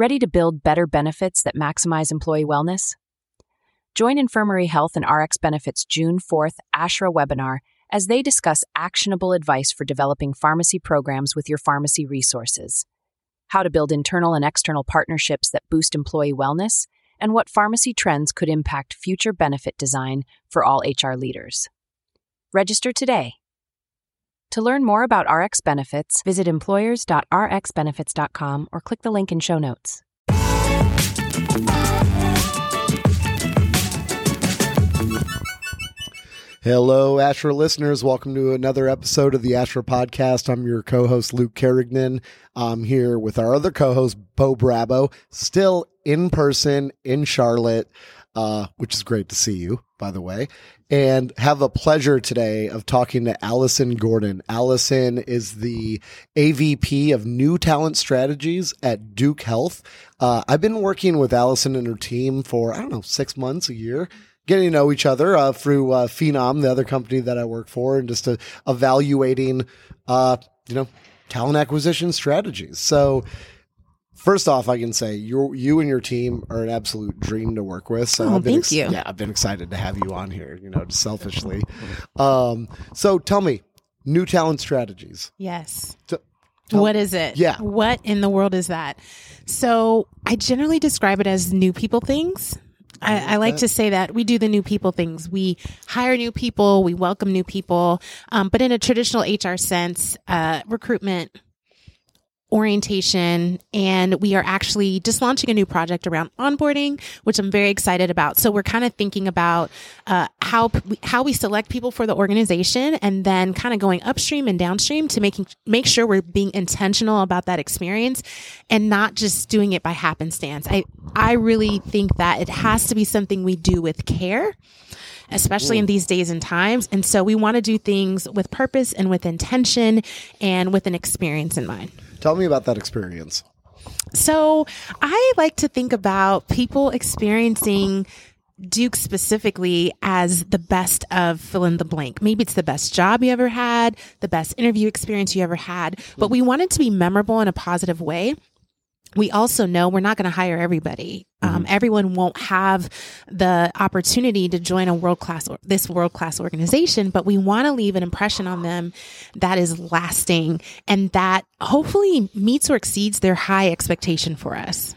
Ready to build better benefits that maximize employee wellness? Join Infirmary Health and RxBenefits June 4th ASHHRA webinar as they discuss actionable advice for developing pharmacy programs with your pharmacy resources, how to build internal and external partnerships that boost employee wellness, and what pharmacy trends could impact future benefit design for all HR leaders. Register today. To learn more about RxBenefits, visit employers.rxbenefits.com or click the link in show notes. Hello, ASHHRA listeners. Welcome to another episode of the ASHHRA podcast. I'm your co host, Luke Kerrigan. I'm here with our other co host, Bo Brabo, still in person in Charlotte, uh, which is great to see you, by the way, and have a pleasure today of talking to Alyson Gordon. Alyson is the AVP of New Talent Strategies at Duke Health. Uh, I've been working with Alyson and her team for, I don't know, six months, a year getting to know each other uh, through uh, Phenom, the other company that I work for, and just uh, evaluating, uh, you know, talent acquisition strategies. So, first off, I can say you you and your team are an absolute dream to work with. So Oh, I've been thank you. Yeah, I've been excited to have you on here. You know, selfishly. Um, so tell me, new talent strategies. Yes. T- tell- what is it? Yeah. What in the world is that? So I generally describe it as new people things. I, I like to say that we do the new people things. We hire new people, we welcome new people, um, but in a traditional HR sense, uh, recruitment, orientation, and we are actually just launching a new project around onboarding, which I'm very excited about. So we're kind of thinking about uh, how p- how we select people for the organization, and then kind of going upstream and downstream to making make sure we're being intentional about that experience, and not just doing it by happenstance. I I really think that it has to be something we do with care especially in these days and times. And so we want to do things with purpose and with intention and with an experience in mind. Tell me about that experience. So I like to think about people experiencing Duke specifically as the best of fill in the blank. Maybe it's the best job you ever had, the best interview experience you ever had, but we want it to be memorable in a positive way. We also know we're not going to hire everybody. Um, everyone won't have the opportunity to join a world class or this world class organization, but we want to leave an impression on them that is lasting and that hopefully meets or exceeds their high expectation for us.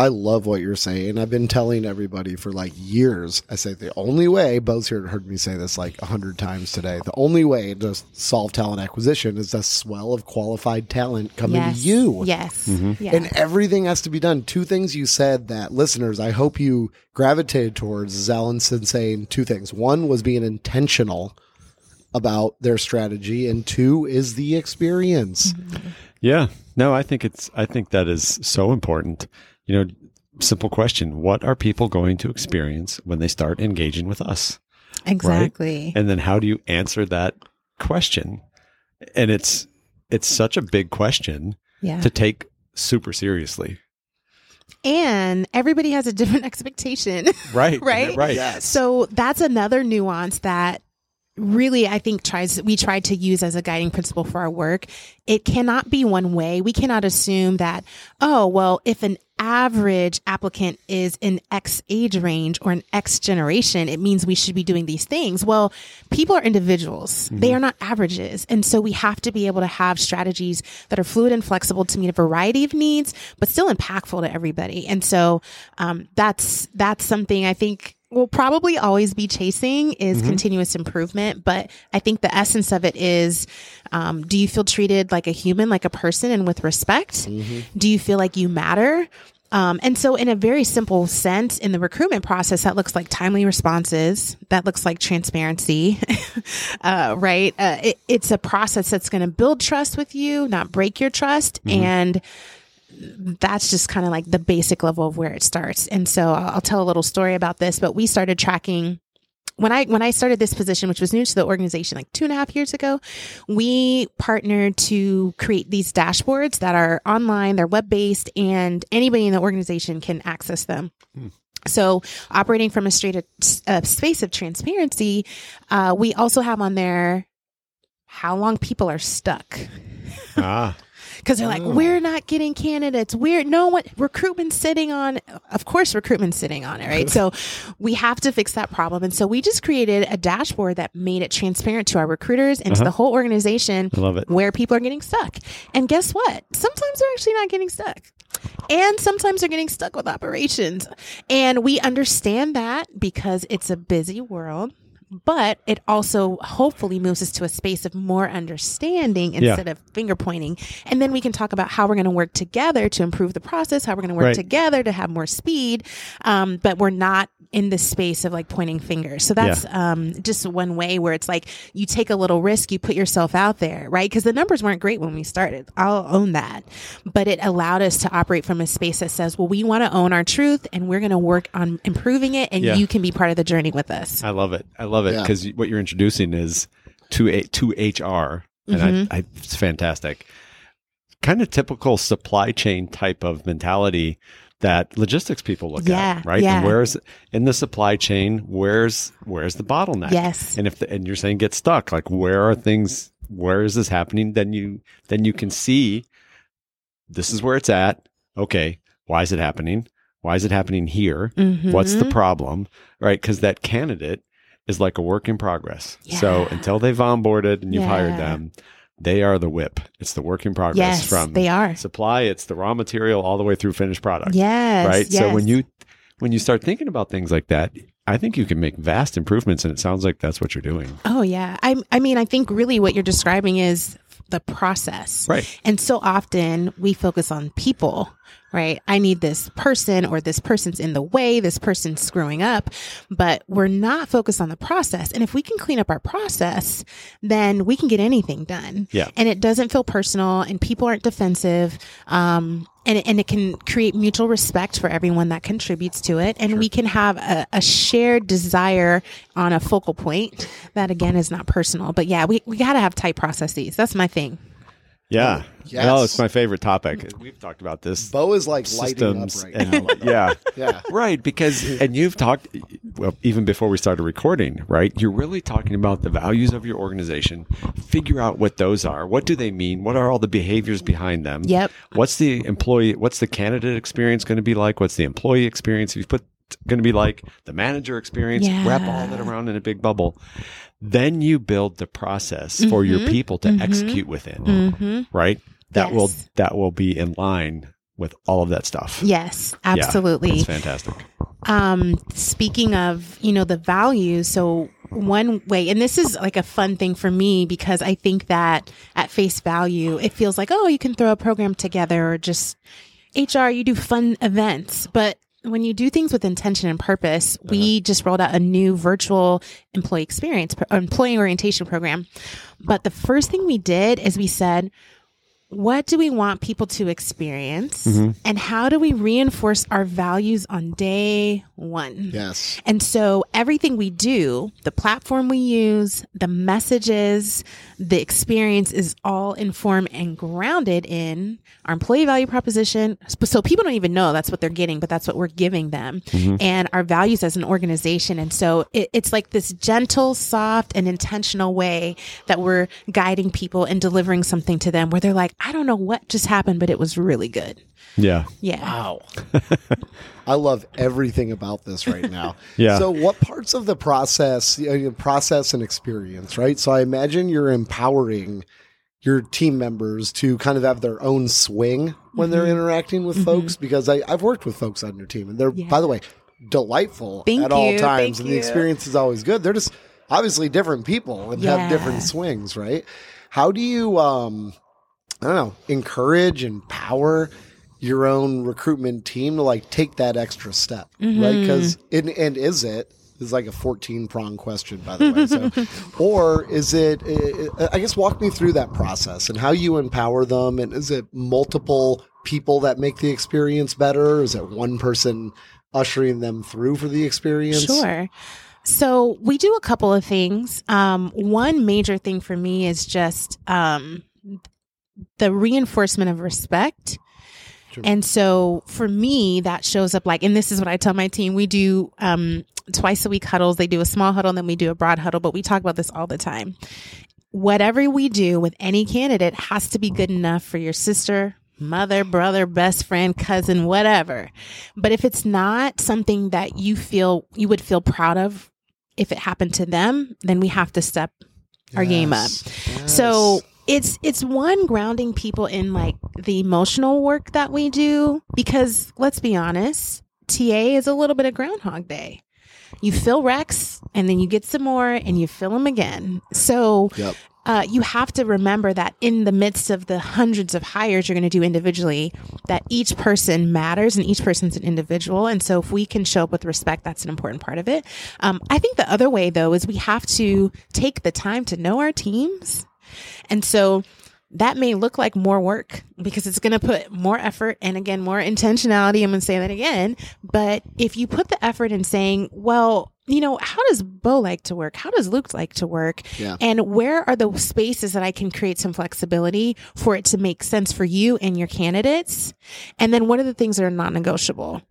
I love what you're saying. I've been telling everybody for like years. I say the only way, Bo's here heard me say this like a hundred times today. The only way to solve talent acquisition is a swell of qualified talent coming yes. to you. Yes. Mm-hmm. Yeah. And everything has to be done. Two things you said that listeners, I hope you gravitated towards is Alyson saying two things. One was being intentional about their strategy, and two is the experience. Mm-hmm. Yeah. No, I think it's I think that is so important. You know, simple question, what are people going to experience when they start engaging with us? exactly. And then how do you answer that question? And it's it's such a big question Yeah. to take super seriously. And everybody has a different expectation. Right. Right? Right. Yes. So that's another nuance that really I think tries we try to use as a guiding principle for our work. It cannot be one way. We cannot assume that, oh, well, if an average applicant is in X age range or an X generation, it means we should be doing these things. Well, people are individuals. They are not averages. And so we have to be able to have strategies that are fluid and flexible to meet a variety of needs, but still impactful to everybody. And so um, that's that's something I think will probably always be chasing is continuous improvement. But I think the essence of it is um, do you feel treated like a human, like a person, and with respect? Do you feel like you matter? Um, and so, in a very simple sense, in the recruitment process, that looks like timely responses. That looks like transparency, uh, right? Uh, it, it's a process that's going to build trust with you, not break your trust. And that's just kind of like the basic level of where it starts. And so I'll, I'll tell a little story about this, but we started tracking when I when I started this position, which was new to the organization like two and a half years ago, we partnered to create these dashboards that are online, they're web based, and anybody in the organization can access them. So, operating from a straight uh, space of transparency, uh, we also have on there how long people are stuck. Ah. Because they're like, Oh. we're mm. not getting candidates. We're no one recruitment sitting on. Of course, recruitment sitting on it, right? so we have to fix that problem. And so we just created a dashboard that made it transparent to our recruiters and to uh-huh. the whole organization I love it. where people are getting stuck. And guess what? Sometimes they're actually not getting stuck. And sometimes they're getting stuck with operations. And we understand that because it's a busy world. But it also hopefully moves us to a space of more understanding Yeah. instead of finger pointing. And then we can talk about how we're going to work together to improve the process, how we're going to work Right. together to have more speed. Um, but we're not in the space of like pointing fingers. So that's um, just one way where it's like you take a little risk, you put yourself out there, right? Because the numbers weren't great when we started. I'll own that. But it allowed us to operate from a space that says, well, we want to own our truth and we're going to work on improving it and Yeah. you can be part of the journey with us. I love it. I love it Yeah. because what you're introducing is to a to HR, and Mhm. I, I, it's fantastic. Kind of typical supply chain type of mentality that logistics people look Yeah, at, right? yeah. And where's in the supply chain? Where's where's the bottleneck? Yes. And if the, and you're saying get stuck, like where are things? Where is this happening? Then you then you can see this is where it's at. Okay, why is it happening? Why is it happening here? What's the Mhm. problem? Right? Because that candidate is like a work in progress. So until they've onboarded and you've hired them, they are the whip. It's the work in progress Yes, from they are. supply. It's the raw material all the way through finished product. Yes. right. So when you when you start thinking about things like that, I think you can make vast improvements, and it sounds like that's what you're doing. Oh yeah. I I mean I think really what you're describing is the process. Right. And so often we focus on people, right? I need this person or this person's in the way, this person's screwing up, but we're not focused on the process. And if we can clean up our process, then we can get anything done. Yeah. And it doesn't feel personal and people aren't defensive. Um, and, and it can create mutual respect for everyone that contributes to it. And we can have a, a shared desire on a focal point that again is not personal. But yeah, we, we got to have tight processes. That's my thing. Yeah. Oh, yes. Oh, it's my favorite topic. Hmm. We've talked about this. Bo is like lighting up systems right and now. yeah. Yeah. Right, because and you've talked well even before we started recording, right? You're really talking about the values of your organization. Figure out what those are. What do they mean? What are all the behaviors behind them? Yep. What's the employee what's the candidate experience going to be like? What's the employee experience? If you put going to be like the manager experience, wrap all that around in a big bubble. Then you build the process for your people to execute within, Mm-hmm. right? That will that will be in line with all of that stuff. Yes, Yeah, absolutely. That's fantastic. um speaking of you know the values so one way and this is like a fun thing for me because i think that at face value it feels like oh you can throw a program together or just hr you do fun events but when you do things with intention and purpose we uh-huh. just rolled out a new virtual employee experience employee orientation program. But the first thing we did is we said what do we want people to experience mm-hmm. and how do we reinforce our values on day one? Yes. and so everything we do the platform we use the messages the experience is all informed and grounded in our employee value proposition. So people don't even know that's what they're getting but that's what we're giving them mm-hmm. and our values as an organization. And so it, it's like this gentle soft and intentional way that we're guiding people and delivering something to them where they're like i don't know what just happened but it was really good Yeah. yeah Wow. I love everything about this right now. Yeah. So, what parts of the process, uh, your process and experience, right? So, I imagine you're empowering your team members to kind of have their own swing when they're interacting with folks because I, I've worked with folks on your team and they're, Yeah. by the way, delightful Thank at all times thank and the you. experience is always good. They're just obviously different people and have different swings, right? How do you, um, I don't know, encourage, and empower your own recruitment team to like take that extra step, Mm-hmm. right? Because and, and is it is like a fourteen prong question, by the way. So, or is it? I guess walk me through that process and how you empower them, and is it multiple people that make the experience better? Is it one person ushering them through for the experience? Sure. So we do a couple of things. Um, one major thing for me is just um, the reinforcement of respect. Sure. And so for me, that shows up like, and this is what I tell my team. We do um, twice a week huddles. They do a small huddle, and then we do a broad huddle. But we talk about this all the time. whatever we do with any candidate has to be good enough for your sister, mother, brother, best friend, cousin, whatever. But if it's not something that you feel you would feel proud of if it happened to them, then we have to step our game up. Yes. So it's it's one grounding people in like the emotional work that we do because let's be honest, TA is a little bit of groundhog day. You fill recs and then you get some more and you fill them again. So Yep. uh, you have to remember that in the midst of the hundreds of hires you're going to do individually, that each person matters and each person's an individual. And so if we can show up with respect, that's an important part of it. Um, I think the other way though is we have to take the time to know our teams. And so that may look like more work because it's going to put more effort and again, more intentionality. I'm going to say that again. But if you put the effort in saying, well, you know, how does Bo like to work? How does Luke like to work? Yeah. And where are the spaces that I can create some flexibility for it to make sense for you and your candidates? And then what are the things that are non negotiable?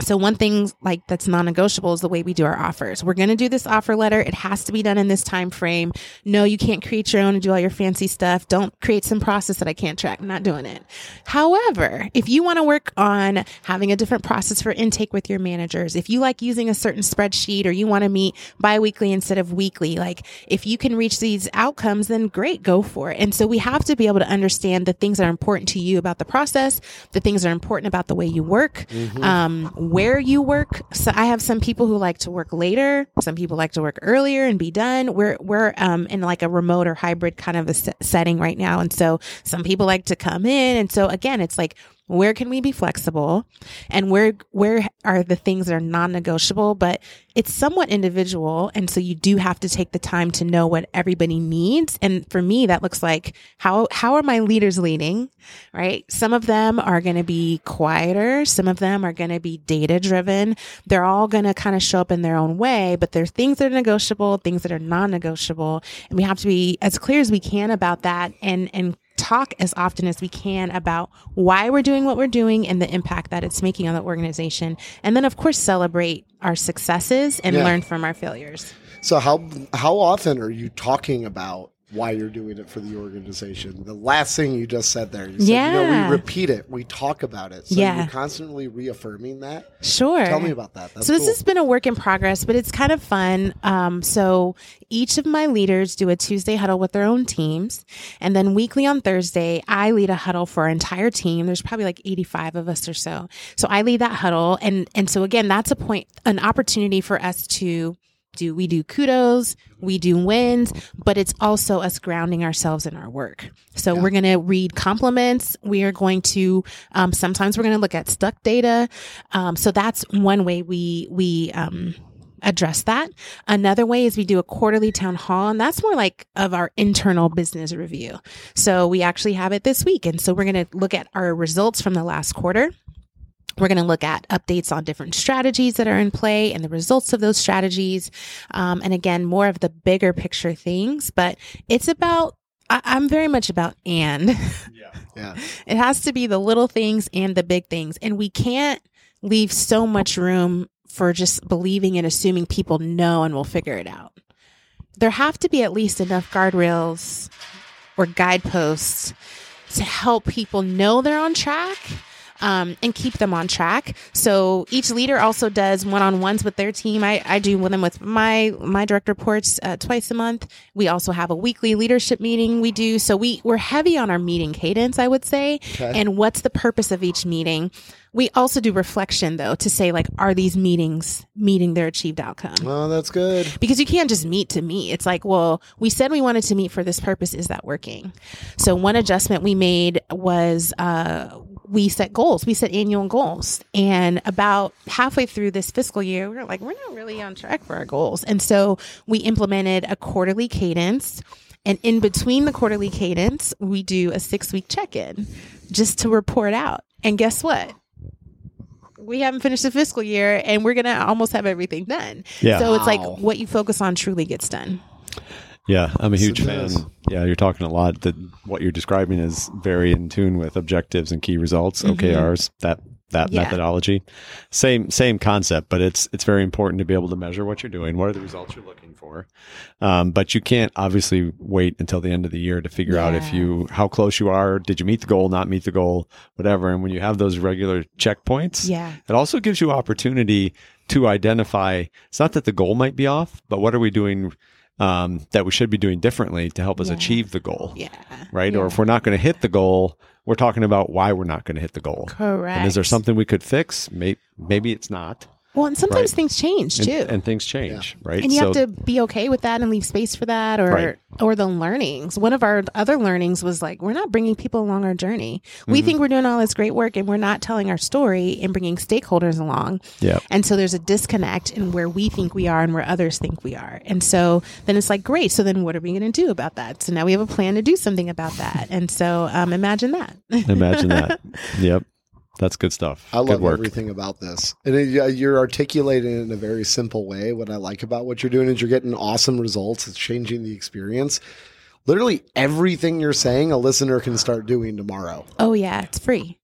So one thing like that's non-negotiable is the way we do our offers. We're going to do this offer letter. It has to be done in this time frame. No, you can't create your own and do all your fancy stuff. Don't create some process that I can't track. I'm not doing it. However, if you want to work on having a different process for intake with your managers, if you like using a certain spreadsheet or you want to meet biweekly instead of weekly, like if you can reach these outcomes, then great, go for it. And so we have to be able to understand the things that are important to you about the process, the things that are important about the way you work, um, where you work. So I have some people who like to work later. Some people like to work earlier and be done. We're, we're, um, in like a remote or hybrid kind of a setting right now. And so some people like to come in. And so again, it's like, where can we be flexible? And where where are the things that are non-negotiable? But it's somewhat individual and so you do have to take the time to know what everybody needs. And for me that looks like how how are my leaders leading right? Some of them are going to be quieter. Some of them are going to be data driven they're all going to kind of show up in their own way but there's things that are negotiable things that are non-negotiable. And we have to be as clear as we can about that and and talk as often as we can about why we're doing what we're doing and the impact that it's making on the organization. And then, of course, celebrate our successes and Yeah. learn from our failures. So how how often are you talking about why you're doing it for the organization? The last thing you just said there, you said, you know, Yeah. we repeat it, we talk about it. So Yeah. you're constantly reaffirming that. Sure. Tell me about that. That's so this cool. has been a work in progress, but it's kind of fun. Um, so each of my leaders do a Tuesday huddle with their own teams, and then weekly on Thursday, I lead a huddle for our entire team. There's probably like 85 of us or so. So I lead that huddle, and and so again, that's a point, an opportunity for us to do we do kudos we do wins but it's also us grounding ourselves in our work. So we're going to read compliments. We are going to um, sometimes we're going to look at stuck data. Um, so that's one way we we um, address that. Another way is we do a quarterly town hall and that's more like of our internal business review. So we actually have it this week and so we're going to look at our results from the last quarter we're going to look at updates on different strategies that are in play and the results of those strategies. Um, and again, more of the bigger picture things, but it's about, I, I'm very much about and. yeah. It has to be the little things and the big things. And we can't leave so much room for just believing and assuming people know and will figure it out. There have to be at least enough guardrails or guideposts to help people know they're on track um, and keep them on track. So each leader also does one-on-ones with their team. I, I do with them with my my direct reports uh, twice a month. We also have a weekly leadership meeting we do. So we we're heavy on our meeting cadence, I would say. And what's the purpose of each meeting? We also do reflection though to say like, are these meetings meeting their achieved outcome? Oh, that's good. because you can't just meet to meet. It's like, well, we said we wanted to meet for this purpose. Is that working? So one adjustment we made was uh, we set goals. We set annual goals, and about halfway through this fiscal year, we were like, we're not really on track for our goals, and so we implemented a quarterly cadence. And in between the quarterly cadence, we do a six week check in just to report out. And guess what? we haven't finished the fiscal year and we're going to almost have everything done. Yeah. So it's like what you focus on truly gets done. Yeah, I'm a huge fan. Yeah, you're talking a lot that what you're describing is very in tune with objectives and key results, Mm-hmm. OKRs. That that Yeah. methodology. Same same concept, but it's it's very important to be able to measure what you're doing. What are the results you're looking for? Um, but you can't obviously wait until the end of the year to figure out if you how close you are. Did you meet the goal? Not meet the goal? Whatever. And when you have those regular checkpoints, Yeah. it also gives you opportunity to identify. It's not that the goal might be off, but what are we doing um, that we should be doing differently to help us Yeah. achieve the goal? Yeah. Right? Or if we're not going to hit the goal, we're talking about why we're not going to hit the goal. Correct. And is there something we could fix? Maybe, maybe it's not. Well, and sometimes Right. things change too. and things change, right? and you have to be okay with that and leave space for that or Right. or the learnings one of our other learnings was like we're not bringing people along our journey we Mm-hmm. think we're doing all this great work and we're not telling our story and bringing stakeholders along yeah. and so there's a disconnect in where we think we are and where others think we are and so then it's like great so then what are we going to do about that so now we have a plan to do something about that and so um, imagine that Imagine that. Yep. That's good stuff. I good love work. everything about this. And it, you're articulating it in a very simple way. What I like about what you're doing is you're getting awesome results. It's changing the experience. Literally everything you're saying, a listener can start doing tomorrow. oh yeah it's free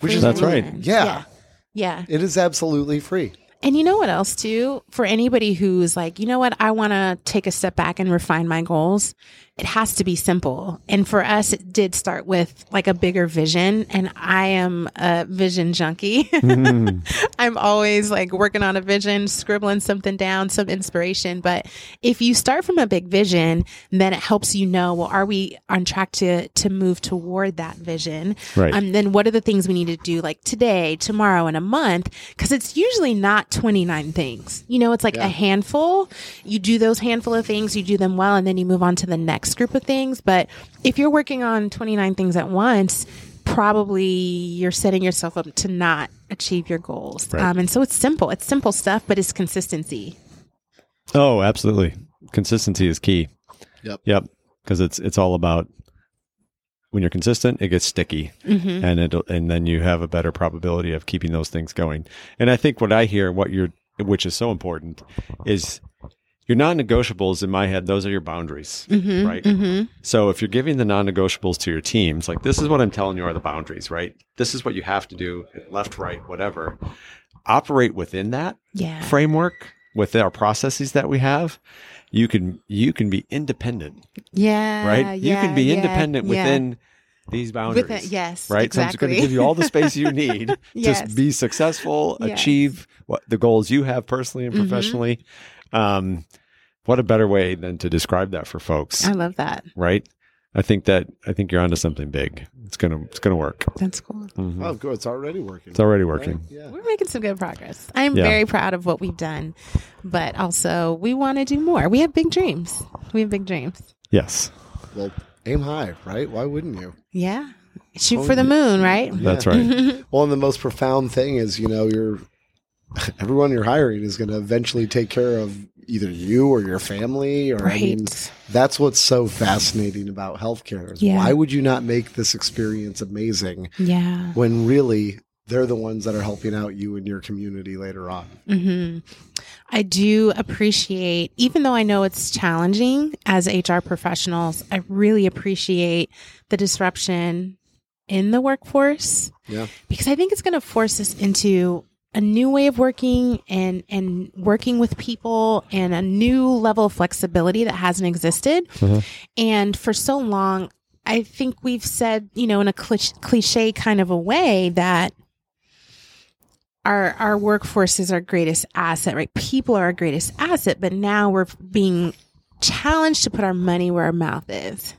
Which Free is That's right. Yeah. yeah yeah It is absolutely free. And you know what else too? For anybody who's like, you know what, I want to take a step back and refine my goals. It has to be simple. And for us, it did start with like a bigger vision. And I am a vision junkie. I'm always like working on a vision, scribbling something down, some inspiration. But if you start from a big vision, then it helps you know, well, are we on track to, to move toward that vision? Right. Um, then what are the things we need to do like today, tomorrow, and a month? Because it's usually not 29 things. You know, it's like Yeah. a handful. You do those handful of things, you do them well, and then you move on to the next group of things. But if you're working on 29 things at once, probably you're setting yourself up to not achieve your goals. Right. Um, and so it's simple. It's simple stuff, but it's consistency. Oh, absolutely. Consistency is key. Yep. Yep. Because it's it's all about when you're consistent, it gets sticky, Mm-hmm. and it and then you have a better probability of keeping those things going. And I think what I hear, what you're, which is so important, is your non-negotiables. In my head, those are your boundaries, Mm-hmm. right? So if you're giving the non-negotiables to your teams, like this is what I'm telling you are the boundaries, right? This is what you have to do, left, right, whatever. Operate within that Yeah. framework with our processes that we have you can you can be independent Yeah. right you can be independent yeah. within these boundaries Within- yes, right so i'm going to give you all the space you need Yes. to be successful Yes. achieve what the goals you have personally and Mhm. professionally um what a better way than to describe that for folks I love that. right i think that i think you're onto something big it's gonna it's gonna work That's cool. Mhm. Oh, good. It's already working. it's already Right? working Yeah. We're making some good progress. I'm Yeah. very proud of what we've done, but also we want to do more. We have big dreams. We have big dreams. yes Well, aim high, right? Why wouldn't you? Yeah. Shoot for the moon, right? that's right Well, and the most profound thing is, you know, you're everyone you're hiring is going to eventually take care of either you or your family, or I mean, Right. that's what's so fascinating about healthcare. Is Yeah. Why would you not make this experience amazing Yeah. when really they're the ones that are helping out you and your community later on? hmm I do appreciate, even though I know it's challenging as HR professionals, I really appreciate the disruption in the workforce Yeah. because I think it's going to force us into a new way of working and and working with people and a new level of flexibility that hasn't existed. Mm-hmm. And for so long, I think we've said, you know, in a cliche kind of a way that our our workforce is our greatest asset, right? People are our greatest asset, but now we're being challenged to put our money where our mouth is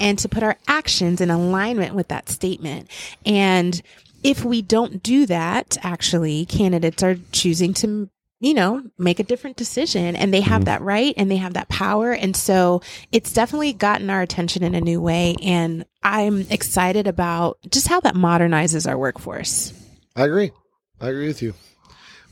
and to put our actions in alignment with that statement. And if we don't do that, actually, candidates are choosing to, you know, make a different decision and they have that right and they have that power. And so it's definitely gotten our attention in a new way. And I'm excited about just how that modernizes our workforce. I agree. I agree with you.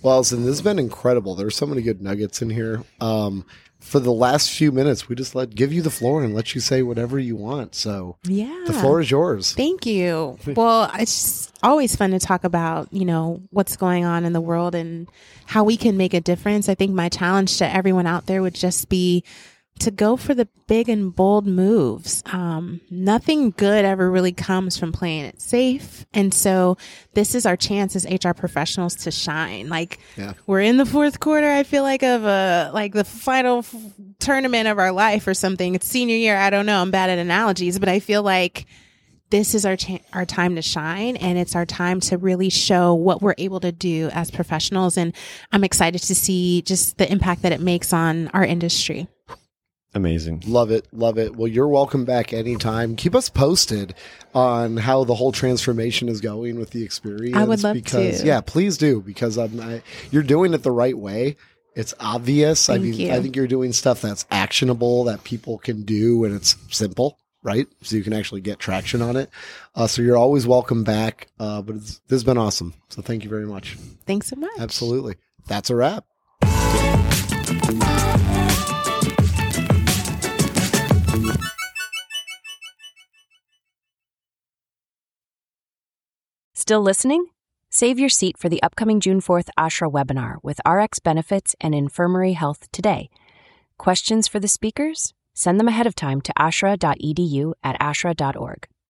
Well, Alyson, this has been incredible. There's so many good nuggets in here. Um, for the last few minutes, we just let give you the floor and let you say whatever you want. So Yeah. the floor is yours. Thank you. Well, it's always fun to talk about, you know, what's going on in the world and how we can make a difference. I think my challenge to everyone out there would just be to go for the big and bold moves. Um, nothing good ever really comes from playing it safe. And so this is our chance as HR professionals to shine. Like yeah. we're in the fourth quarter, I feel like of a, like the final f- tournament of our life or something. It's senior year. I don't know. I'm bad at analogies, but I feel like this is our cha- our time to shine and it's our time to really show what we're able to do as professionals and I'm excited to see just the impact that it makes on our industry. Amazing. Love it. Love it. Well, you're welcome back anytime. Keep us posted on how the whole transformation is going with the experience. I would love because, to. Yeah, please do because I'm, I, you're doing it the right way. It's obvious. Thank I mean, you. I think you're doing stuff that's actionable that people can do and it's simple, right? So you can actually get traction on it. Uh, so you're always welcome back. Uh, but this has been awesome. So thank you very much. Thanks so much. Absolutely. That's a wrap. Still listening? Save your seat for the upcoming June 4th ASHHRA webinar with RxBenefits and Infirmary Health today. Questions for the speakers? Send them ahead of time to ashra.edu at ashra.org.